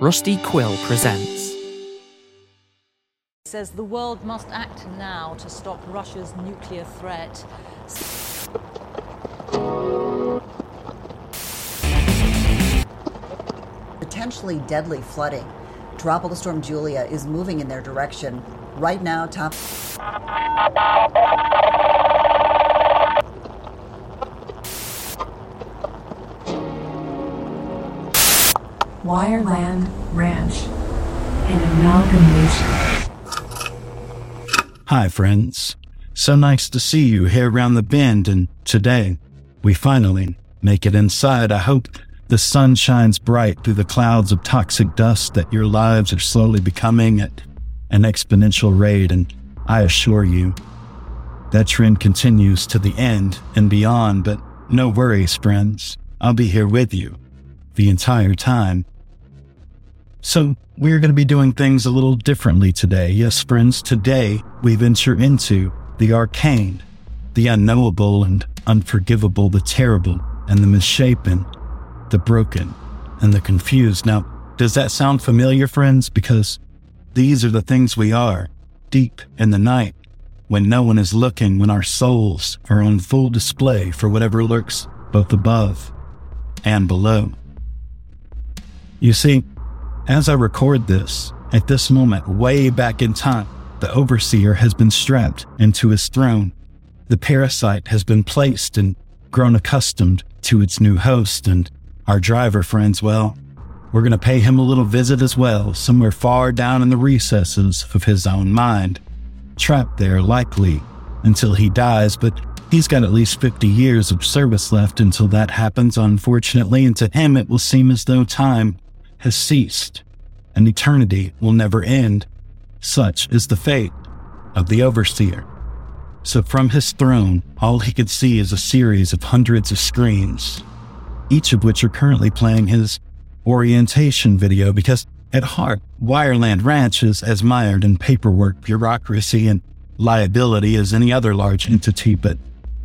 Rusty Quill presents. says the world must act now to stop Russia's nuclear threat. potentially deadly flooding. Tropical storm Julia is moving in their direction. Right now, top. Wireland Ranch, an amalgamation. Hi, friends. So nice to see you here around the bend, and today we finally make it inside. I hope the sun shines bright through the clouds of toxic dust that your lives are slowly becoming at an exponential rate, and I assure you that trend continues to the end and beyond. But no worries, friends. I'll be here with you the entire time. So, we're going to be doing things a little differently today. Yes, friends, today we venture into the arcane, the unknowable and unforgivable, the terrible and the misshapen, the broken and the confused. Now, does that sound familiar, friends? Because these are the things we are deep in the night when no one is looking, when our souls are on full display for whatever lurks both above and below. You see, as I record this, at this moment, way back in time, the overseer has been strapped into his throne. The parasite has been placed and grown accustomed to its new host, and our driver friends, well, we're going to pay him a little visit as well, somewhere far down in the recesses of his own mind. Trapped there, likely, until he dies, but he's got at least 50 years of service left until that happens, unfortunately, and to him it will seem as though time has ceased and eternity will never end. Such is the fate of the overseer. So from his throne, all he could see is a series of hundreds of screens, each of which are currently playing his orientation video because at heart, Wireland Ranch is as mired in paperwork, bureaucracy, and liability as any other large entity, but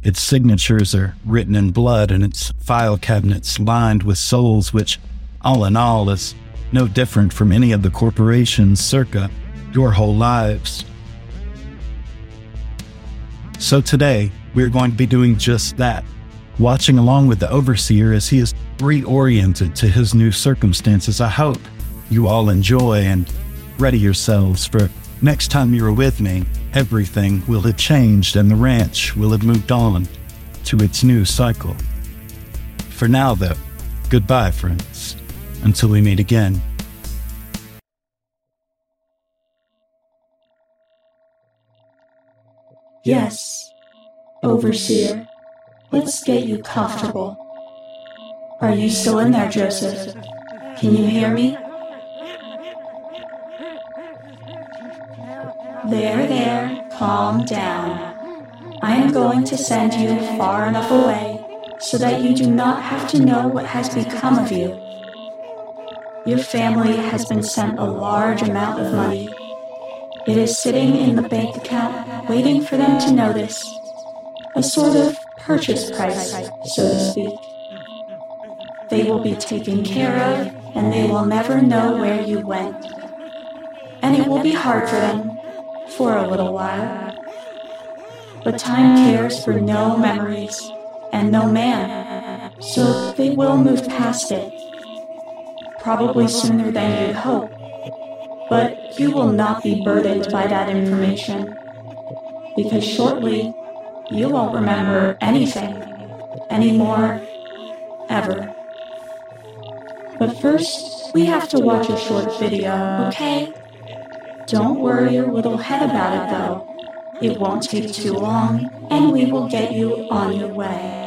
its signatures are written in blood and its file cabinets lined with souls, which, all in all, is no different from any of the corporations circa your whole lives. So today, we're going to be doing just that, watching along with the overseer as he is reoriented to his new circumstances. I hope you all enjoy and ready yourselves for next time you're with me, everything will have changed and the ranch will have moved on to its new cycle. For now, though, goodbye, friends. Until we meet again. Yes, Overseer, let's get you comfortable. Are you still in there, Joseph? Can you hear me? There, there, calm down. I am going to send you far enough away so that you do not have to know what has become of you. Your family has been sent a large amount of money. It is sitting in the bank account waiting for them to notice. A sort of purchase price, so to speak. They will be taken care of and they will never know where you went. And it will be hard for them for a little while. But time cares for no memories and no man, so they will move past it probably sooner than you'd hope. But you will not be burdened by that information, because shortly you won't remember anything anymore, ever. But first, we have to watch a short video, okay? Don't worry your little head about it though. It won't take too long, and we will get you on your way.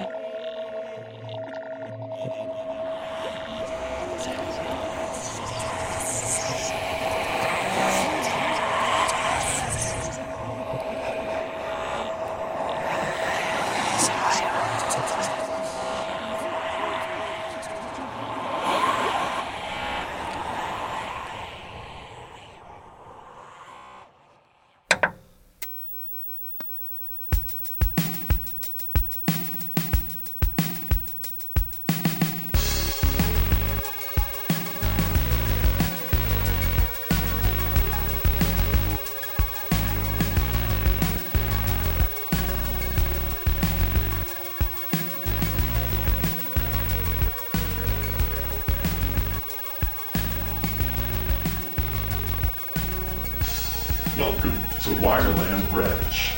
Welcome to Wireland Ranch.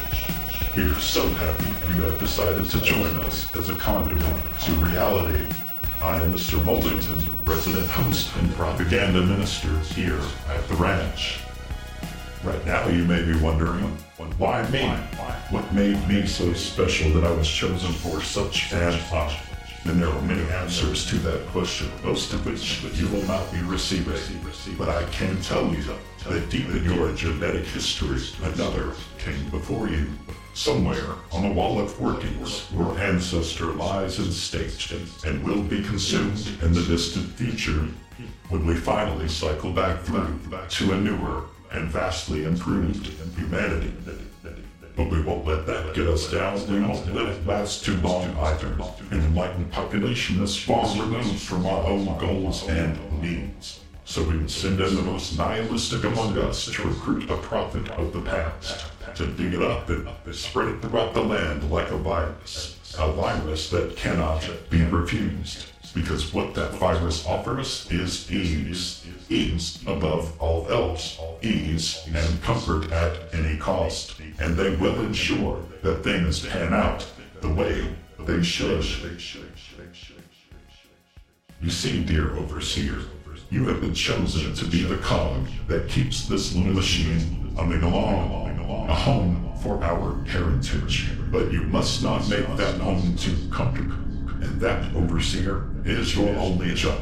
We're so happy you have decided to join us as a conduit to reality. I am Mr. Moldington, resident host and propaganda minister here at the ranch. Right now, you may be wondering, why me? What made me so special that I was chosen for such fan honor? And there are many answers to that question, most of which you will not be receiving. But I can tell you that deep in your genetic history, another came before you. Somewhere on the wall of workings, your ancestor lies in state and will be consumed in the distant future when we finally cycle back through to a newer and vastly improved humanity. But we won't let that get us down. We won't let it last too long either. An enlightened population is far removed from our own goals and needs. So we would send in the most nihilistic among us to recruit a prophet of the past, to dig it up and spread it throughout the land like a virus. A virus that cannot be refused. Because what that virus offers is ease. Ease above all else. Ease and comfort at any cost. And they will ensure that things pan out the way they should. You see, dear Overseer, you have been chosen to be the cog that keeps this little machine humming along, a home for our heritage. But you must not make that home too comfortable. And that, Overseer, is your only job.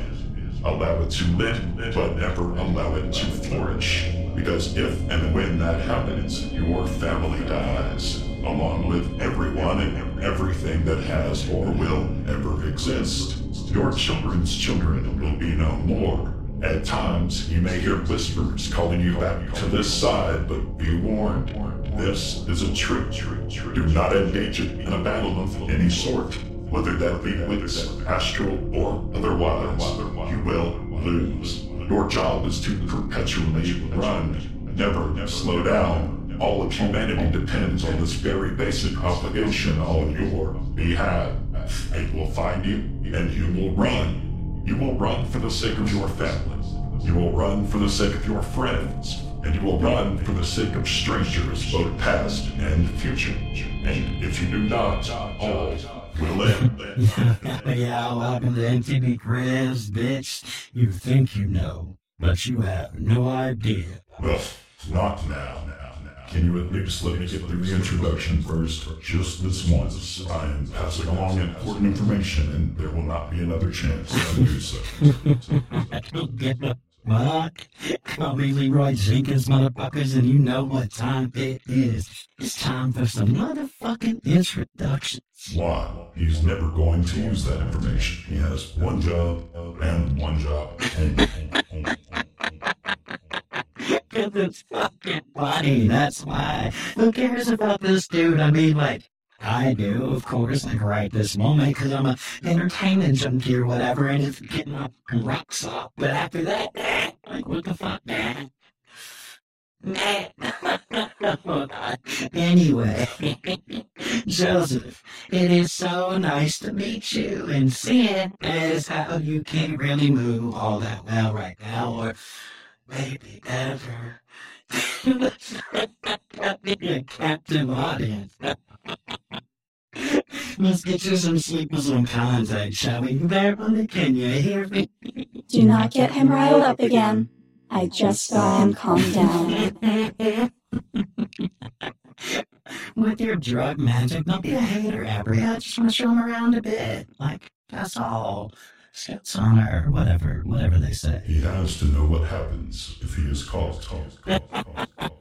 Allow it to live, but never allow it to flourish. Because if and when that happens, your family dies, along with everyone and everything that has or will ever exist. Your children's children will be no more. At times, you may hear whispers calling you back to this side, but be warned. This is a trick. Do not engage it in a battle of any sort, whether that be with astral or otherwise. You will lose. Your job is to perpetually run, never slow down. All of humanity depends on this very basic obligation on your behalf. It will find you, and you will run. You will run for the sake of your family. You will run for the sake of your friends. And you will run for the sake of strangers, both past and future. And if you do not, all. yeah, welcome to MTV Cribs, bitch. You think you know, but you have no idea. Well, not now. Can you at least let me get through the introduction first? Just this once. I am passing along important information, and there will not be another chance to do so. I don't give a me Leroy Jenkins, motherfuckers, and you know what time it is. It's time for some motherfucking introductions. Why? He's never going to use that information. He has one job and one job. Cause it's fucking funny, that's why. Who cares about this dude? I mean, like, I do, of course, like right this moment, because I'm a entertainment junkie or whatever, and it's getting my rocks off. But after that, like, what the fuck, man? anyway, Joseph, it is so nice to meet you, and seeing as how you can't really move all that well right now, or maybe ever. Captive audience. Let's get you some sleep and some contact, shall we? Beverly, can you hear me? Do not get him riled up again. I just saw him calm down. With your drug magic, don't be a hater, Abry. I just want to show him around a bit. Like, that's all. Skits on her, whatever, whatever they say. He has to know what happens if he is caught. called, called, called,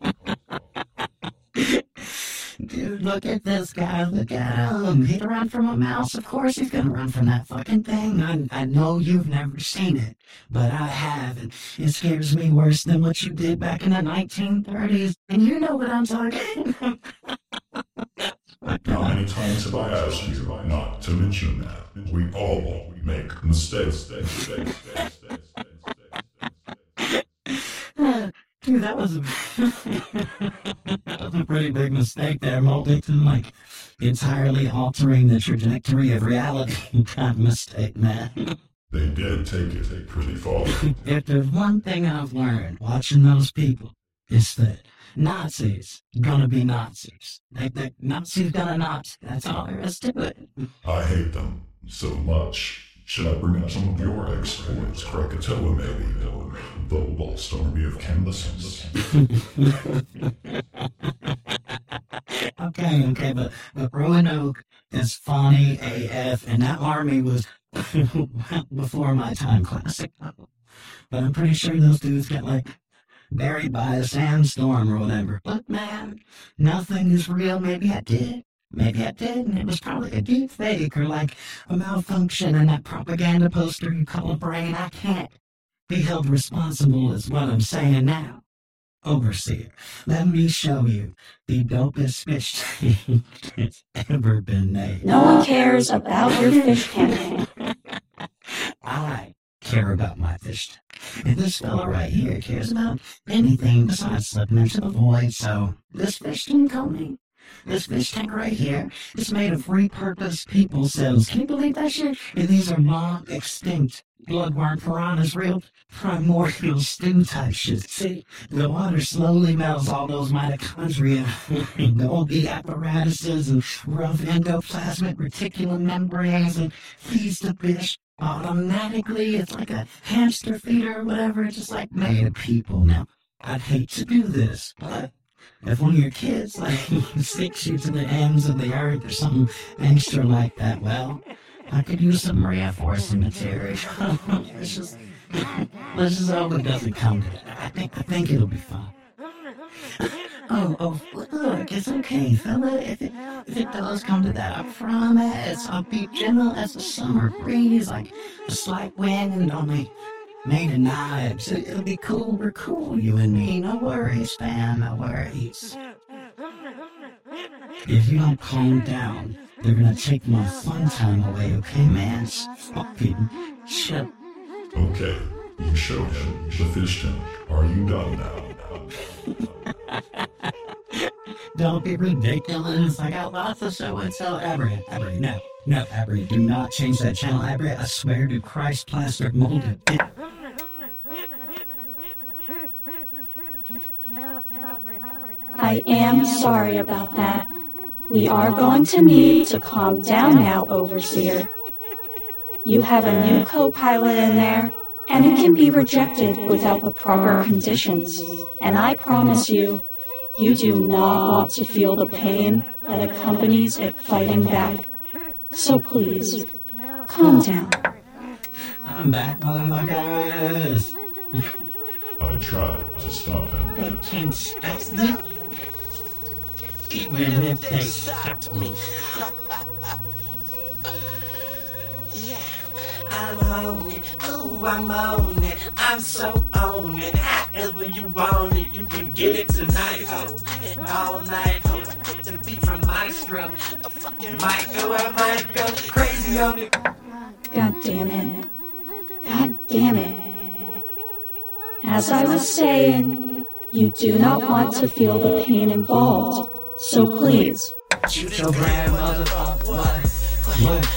look at this guy. Look at him. He'd run from a mouse. Of course he's gonna run from that fucking thing. I, I know you've never seen it, but I have, and it scares me worse than what you did back in the 1930s. And you know what I'm talking How many times have I asked you not to mention that? We all make mistakes mistakes mistakes. Dude, that was a, that was a pretty big mistake there, Moldington. Like, entirely altering the trajectory of reality. That mistake, man. They did take it a pretty far. if there's one thing I've learned watching those people, it's that Nazis gonna be Nazis. They, they, Nazis gonna Nazi. That's all there is to it. I hate them so much. Should I bring up some of your exploits? Krakatoa, maybe? The lost army of Cambyses? okay, okay, but, but Roanoke is funny AF, and that army was before my time classic. But I'm pretty sure those dudes get like buried by a sandstorm or whatever. But man, nothing is real. Maybe I did. Maybe it did, and it was probably a deep fake or like a malfunction in that propaganda poster you call a brain. I can't be held responsible, is what I'm saying now. Overseer, let me show you the dopest fish tank that's ever been made. No one cares about your fish campaign. I care about my fish tank. And this fella right here cares about anything besides slipping into the void, so this fish can call me. This fish tank right here is made of repurposed people cells. Can you believe that shit? And these are long extinct bloodworm piranhas, real primordial stew type shit. See, the water slowly melts all those mitochondria, Golgi apparatuses, and rough endoplasmic reticulum membranes, and feeds the fish automatically. It's like a hamster feeder or whatever. It's just like made of people. Now, I'd hate to do this, but if one of your kids like sticks you to the ends of the earth or something extra like that, well, I could use some reinforcing material. let's just let's just hope it doesn't come to that. I think I think it'll be fine. Oh, oh, look, it's okay, fella. If it, if it does come to that, I promise I'll be gentle as a summer breeze, like a slight wind on my made of knives. It, it'll be cool. We're cool, you and me. No worries, fam. No worries. If you don't calm down, they're gonna take my fun time away, okay, man? Fucking shit. Okay, you showed him the fish tank. Are you done now? Don't be ridiculous. I got lots of show and tell. Abry, Abry, no. No, Abry, do not change that channel, Abry. I swear to Christ, plastic molded. I am sorry about that. We are going to need to calm down now, Overseer. You have a new co pilot in there, and it can be rejected without the proper conditions. And I promise you, you do not want to feel the pain that accompanies it fighting back. So please, calm down. I'm back, motherfuckers. I tried to stop him. They can't stop me. Even if they stop me. yeah, I'm on it, ooh, I'm on it, I'm so on it. However you want it, you can get it tonight, ho. And all night, ho. I get the beat from Maestro. I fucking might go, I might go crazy on it. God damn it. God damn it. As I was saying, you do not want to feel the pain involved. So please, Shoot your grandmother up, what? What?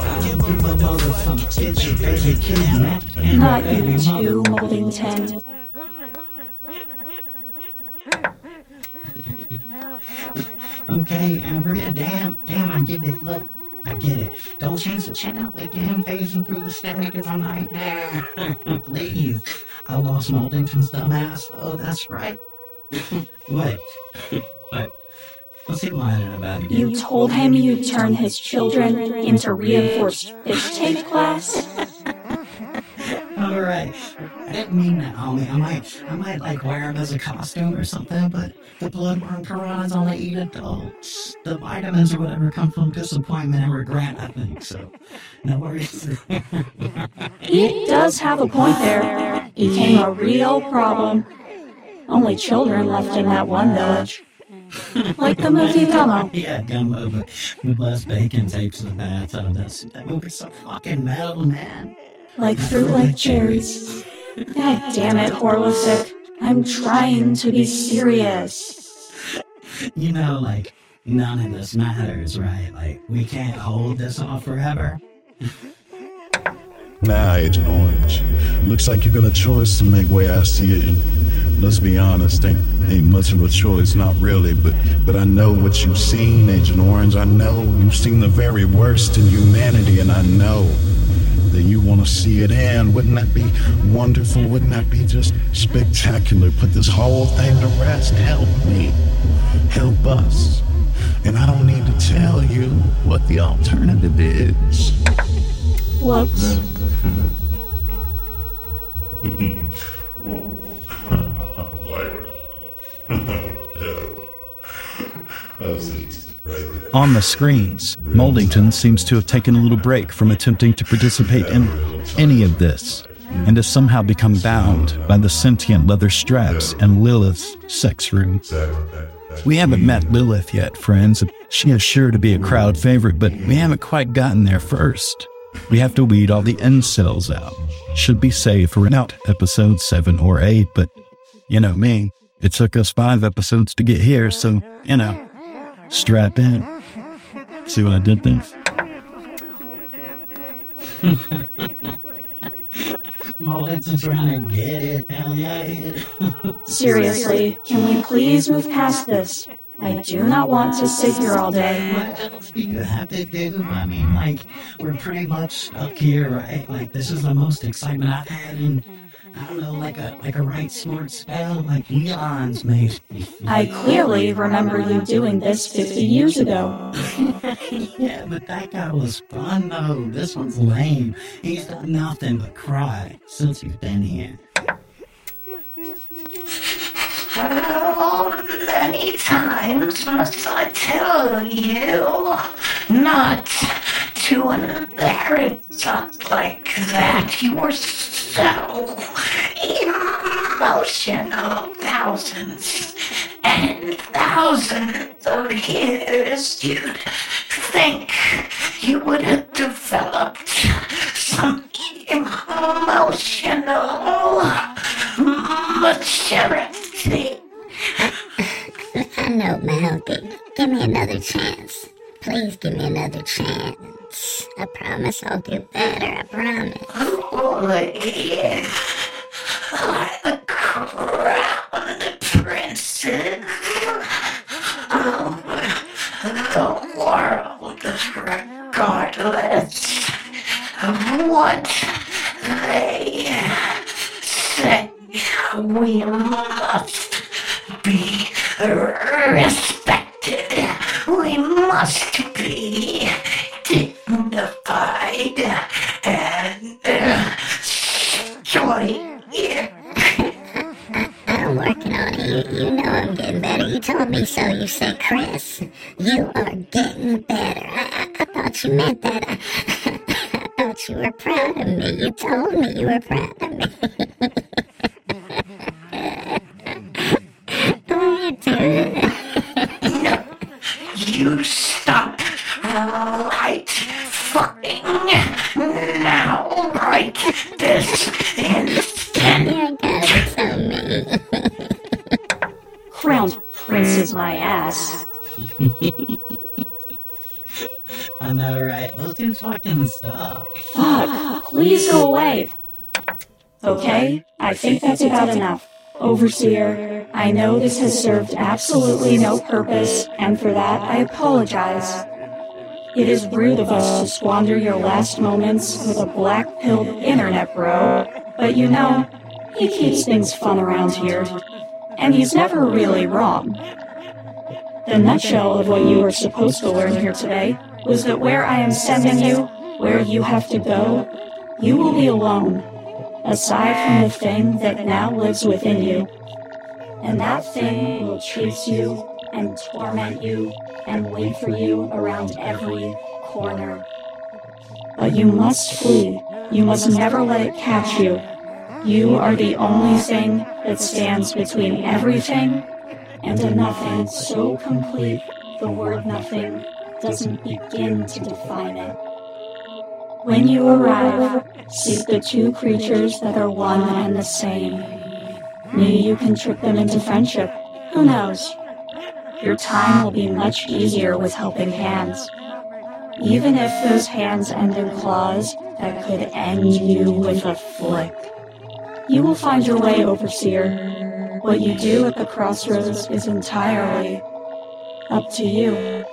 I don't give a motherfucker. Get your baby kidnapped. and not your you mother- too, Moldington. Okay, Abria, damn, damn, I get it. Look, I get it. Don't change the channel again, phasing through the static is a nightmare. Please. I lost Moldington's dumbass. Oh, that's right. what? what? You told him you'd turn his children into reinforced fish tank class? All right. I didn't mean that, homie. I might, I might like wear him as a costume or something, but the bloodworm piranhas only eat adults. The vitamins or whatever come from disappointment and regret, I think. So, no worries. He does have a point there. Became a real problem. Only children left in that one village. Like the movie Gummo. yeah, gumbo, but with less bacon tapes in the bathtub. That's that movie's so fucking metal, man. Like fruit like cherries. God damn it, Horlicek. I'm trying to be serious. You know, like none of this matters, right? Like we can't hold this off forever. Now, Agent Orange, looks like you got a choice to make way I see it. Let's be honest, ain't, ain't much of a choice, not really, but but I know what you've seen, Agent Orange. I know you've seen the very worst in humanity, and I know that you want to see it end. Wouldn't that be wonderful? Wouldn't that be just spectacular? Put this whole thing to rest. Help me. Help us. And I don't need to tell you what the alternative is. Whoops. On the screens, Moldington seems to have taken a little break from attempting to participate in any of this and has somehow become bound by the sentient leather straps and Lilith's sex room. We haven't met Lilith yet, friends. She is sure to be a crowd favorite, but we haven't quite gotten there first. We have to weed all the incels out. Should be saved for an out episode 7 or 8, but you know me, it took us five episodes to get here, so, you know, strap in. See what I did there? Mullet's trying to get it. Hell yeah. Seriously, can we please move past this? I do not want to sit here all day. What else do you have to do? I mean, like, we're pretty much stuck here, right? Like, this is the most excitement I've had in, I don't know, like a like a right smart spell, like eons, mate. I clearly remember you doing this 50 years ago. yeah, but that guy was fun though. This one's lame. He's done nothing but cry since he's been here. How many times must I tell you not to an us like that? You were so emotional. Thousands and thousands of years. You'd think you would have developed some emotional maturity. I know, Malky. Give me another chance. Please give me another chance. I promise I'll do better. I promise. Holy, oh, the crown princess of the world, regardless of what they say. We must be respected. We must be dignified and uh, joy. I'm working on it. You, you know I'm getting better. You told me so. You said, Chris, you are getting better. I, I, thought you meant that. I, I thought you were proud of me. You told me you were proud of me. oh, dude. You stop right fucking now, right this instant. You gotta tell me. Crowned Prince is my ass. I know, right? Let's do fucking stuff. Fuck, please go away. Okay, I think that's about enough. Overseer, I know this has served absolutely no purpose, and for that I apologize. It is rude of us to squander your last moments with a black pilled internet bro, but you know, he keeps things fun around here. And he's never really wrong. The nutshell of what you were supposed to learn here today was that where I am sending you, where you have to go, you will be alone, aside from the thing that now lives within you. And that thing will chase you and torment you and wait for you around every corner. But you must flee. You must never let it catch you. You are the only thing that stands between everything and a nothing so complete the word nothing doesn't begin to define it. When you arrive, seek the two creatures that are one and the same. Maybe you can trick them into friendship. Who knows? Your time will be much easier with helping hands. Even if those hands end in claws that could end you with a flick. You will find your way, Overseer. What you do at the crossroads is entirely up to you.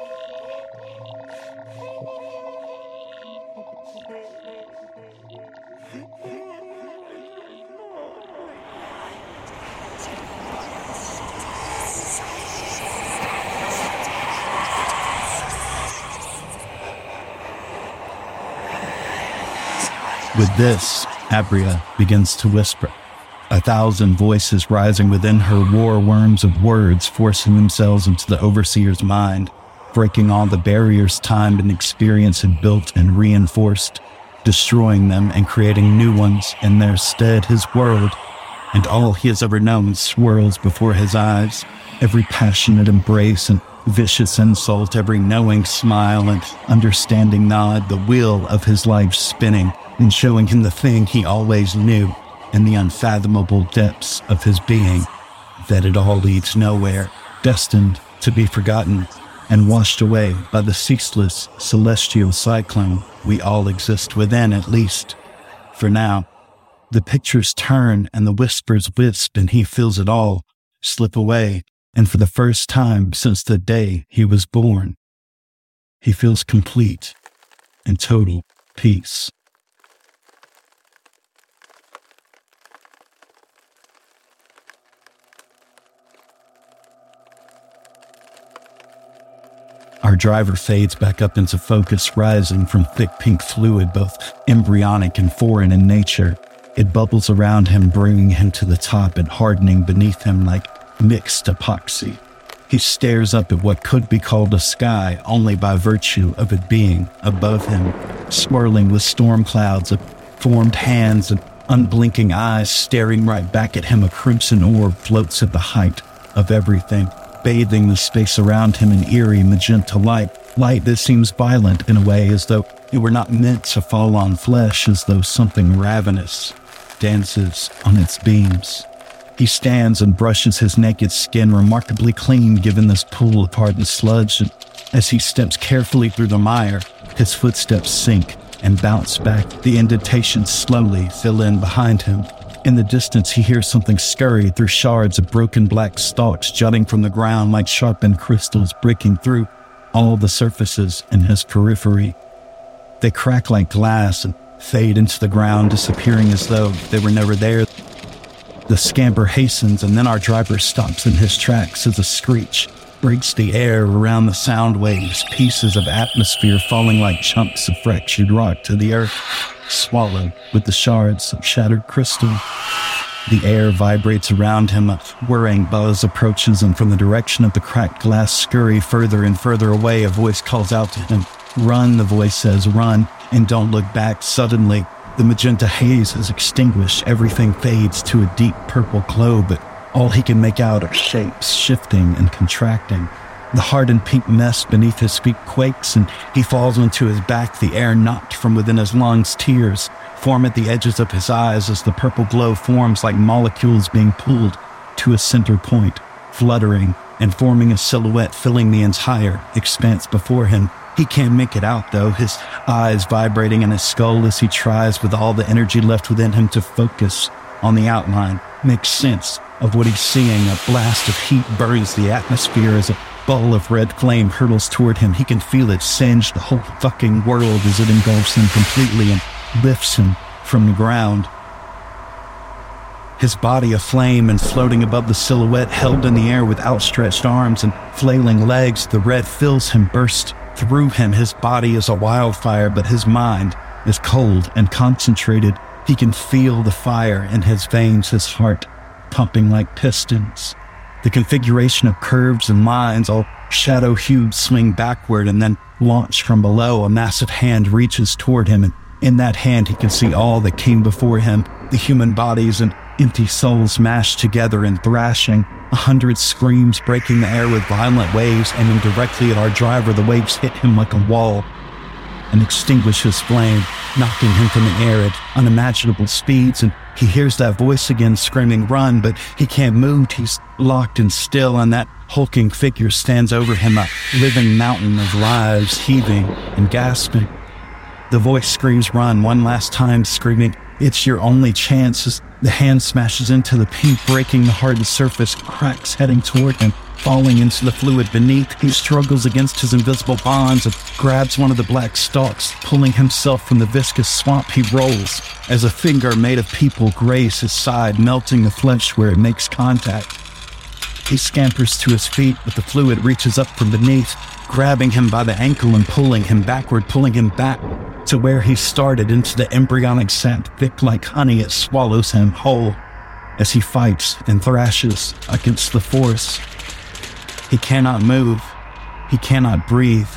With this, Abria begins to whisper, a thousand voices rising within her war worms of words forcing themselves into the overseer's mind, breaking all the barriers time and experience had built and reinforced, destroying them and creating new ones in their stead. His world and all he has ever known swirls before his eyes, every passionate embrace and vicious insult, every knowing smile and understanding nod, the wheel of his life spinning and showing him the thing he always knew in the unfathomable depths of his being that it all leads nowhere, destined to be forgotten and washed away by the ceaseless celestial cyclone we all exist within, at least for now. The pictures turn and the whispers wisp, and he feels it all slip away. And for the first time since the day he was born, he feels complete and total peace. Our driver fades back up into focus, rising from thick pink fluid, both embryonic and foreign in nature. It bubbles around him, bringing him to the top and hardening beneath him like mixed epoxy. He stares up at what could be called a sky only by virtue of it being above him, swirling with storm clouds of formed hands and unblinking eyes staring right back at him. A crimson orb floats at the height of everything bathing the space around him in eerie magenta light, light that seems violent in a way as though it were not meant to fall on flesh, as though something ravenous dances on its beams. He stands and brushes his naked skin remarkably clean given this pool of hardened sludge, as he steps carefully through the mire, his footsteps sink and bounce back. The indentations slowly fill in behind him, in the distance, he hears something scurry through shards of broken black stalks jutting from the ground like sharpened crystals breaking through all the surfaces in his periphery. They crack like glass and fade into the ground, disappearing as though they were never there. The scamper hastens, and then our driver stops in his tracks as a screech breaks the air around the sound waves, pieces of atmosphere falling like chunks of fractured rock to the earth swallowed with the shards of shattered crystal. The air vibrates around him, a whirring buzz approaches, and from the direction of the cracked glass scurry further and further away, a voice calls out to him. Run, the voice says, run, and don't look back. Suddenly, the magenta haze is extinguished. Everything fades to a deep purple glow, but all he can make out are shapes shifting and contracting. The hardened pink mess beneath his feet quakes and he falls onto his back, the air knocked from within his lungs. Tears form at the edges of his eyes as the purple glow forms like molecules being pulled to a center point, fluttering and forming a silhouette filling the entire expanse before him. He can't make it out though, his eyes vibrating in his skull as he tries with all the energy left within him to focus on the outline, make sense of what he's seeing. A blast of heat burns the atmosphere as a ball of red flame hurtles toward him. He can feel it singe the whole fucking world as it engulfs him completely and lifts him from the ground. His body aflame and floating above the silhouette, held in the air with outstretched arms and flailing legs, the red fills him, bursts through him. His body is a wildfire, but his mind is cold and concentrated. He can feel the fire in his veins, his heart pumping like pistons. The configuration of curves and lines, all shadow hued, swing backward and then launch from below. A massive hand reaches toward him, and in that hand he can see all that came before him the human bodies and empty souls mashed together and thrashing. A hundred screams breaking the air with violent waves aiming directly at our driver. The waves hit him like a wall and extinguish his flame, knocking him from the air at unimaginable speeds. And he hears that voice again screaming, Run, but he can't move. He's locked and still, and that hulking figure stands over him, a living mountain of lives, heaving and gasping. The voice screams, Run, one last time, screaming, It's your only chance as the hand smashes into the pink, breaking the hardened surface, cracks heading toward him, falling into the fluid beneath. He struggles against his invisible bonds and grabs one of the black stalks, pulling himself from the viscous swamp he rolls as a finger made of people graze his side, melting the flesh where it makes contact. He scampers to his feet, but the fluid reaches up from beneath, grabbing him by the ankle and pulling him backward, pulling him back to where he started into the embryonic sap, thick like honey. It swallows him whole as he fights and thrashes against the force. He cannot move, he cannot breathe,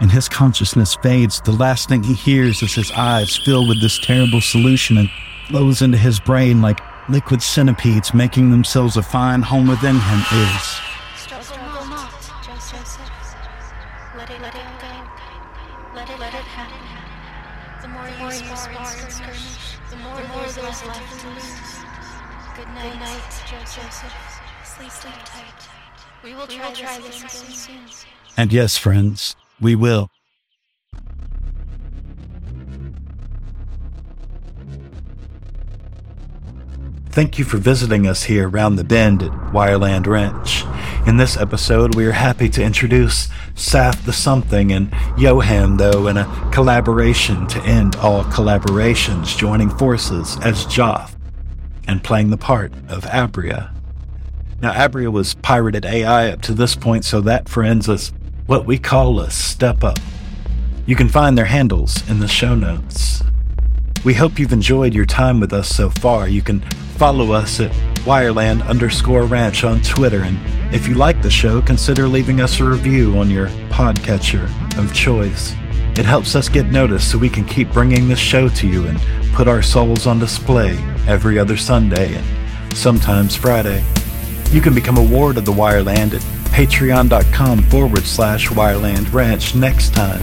and his consciousness fades. The last thing he hears is his eyes fill with this terrible solution and flows into his brain like liquid centipedes making themselves a fine home within him is. We will try, try this again soon. And yes, friends, we will. Thank you for visiting us here around the bend at Wireland Ranch. In this episode, we are happy to introduce Saph the Something and Johan, though, in a collaboration to end all collaborations, joining forces as JOPH and playing the part of Abria. Now, Abria was pirated AI up to this point, so that, friends, is what we call a step up. You can find their handles in the show notes. We hope you've enjoyed your time with us so far. You can follow us at Wireland underscore ranch on Twitter. And if you like the show, consider leaving us a review on your podcatcher of choice. It helps us get noticed so we can keep bringing this show to you and put our souls on display every other Sunday and sometimes Friday. You can become a ward of the Wireland at patreon.com forward slash Wireland Ranch next time.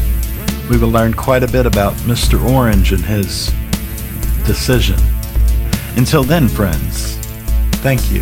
We will learn quite a bit about Mr. Orange and his decision. Until then, friends, thank you.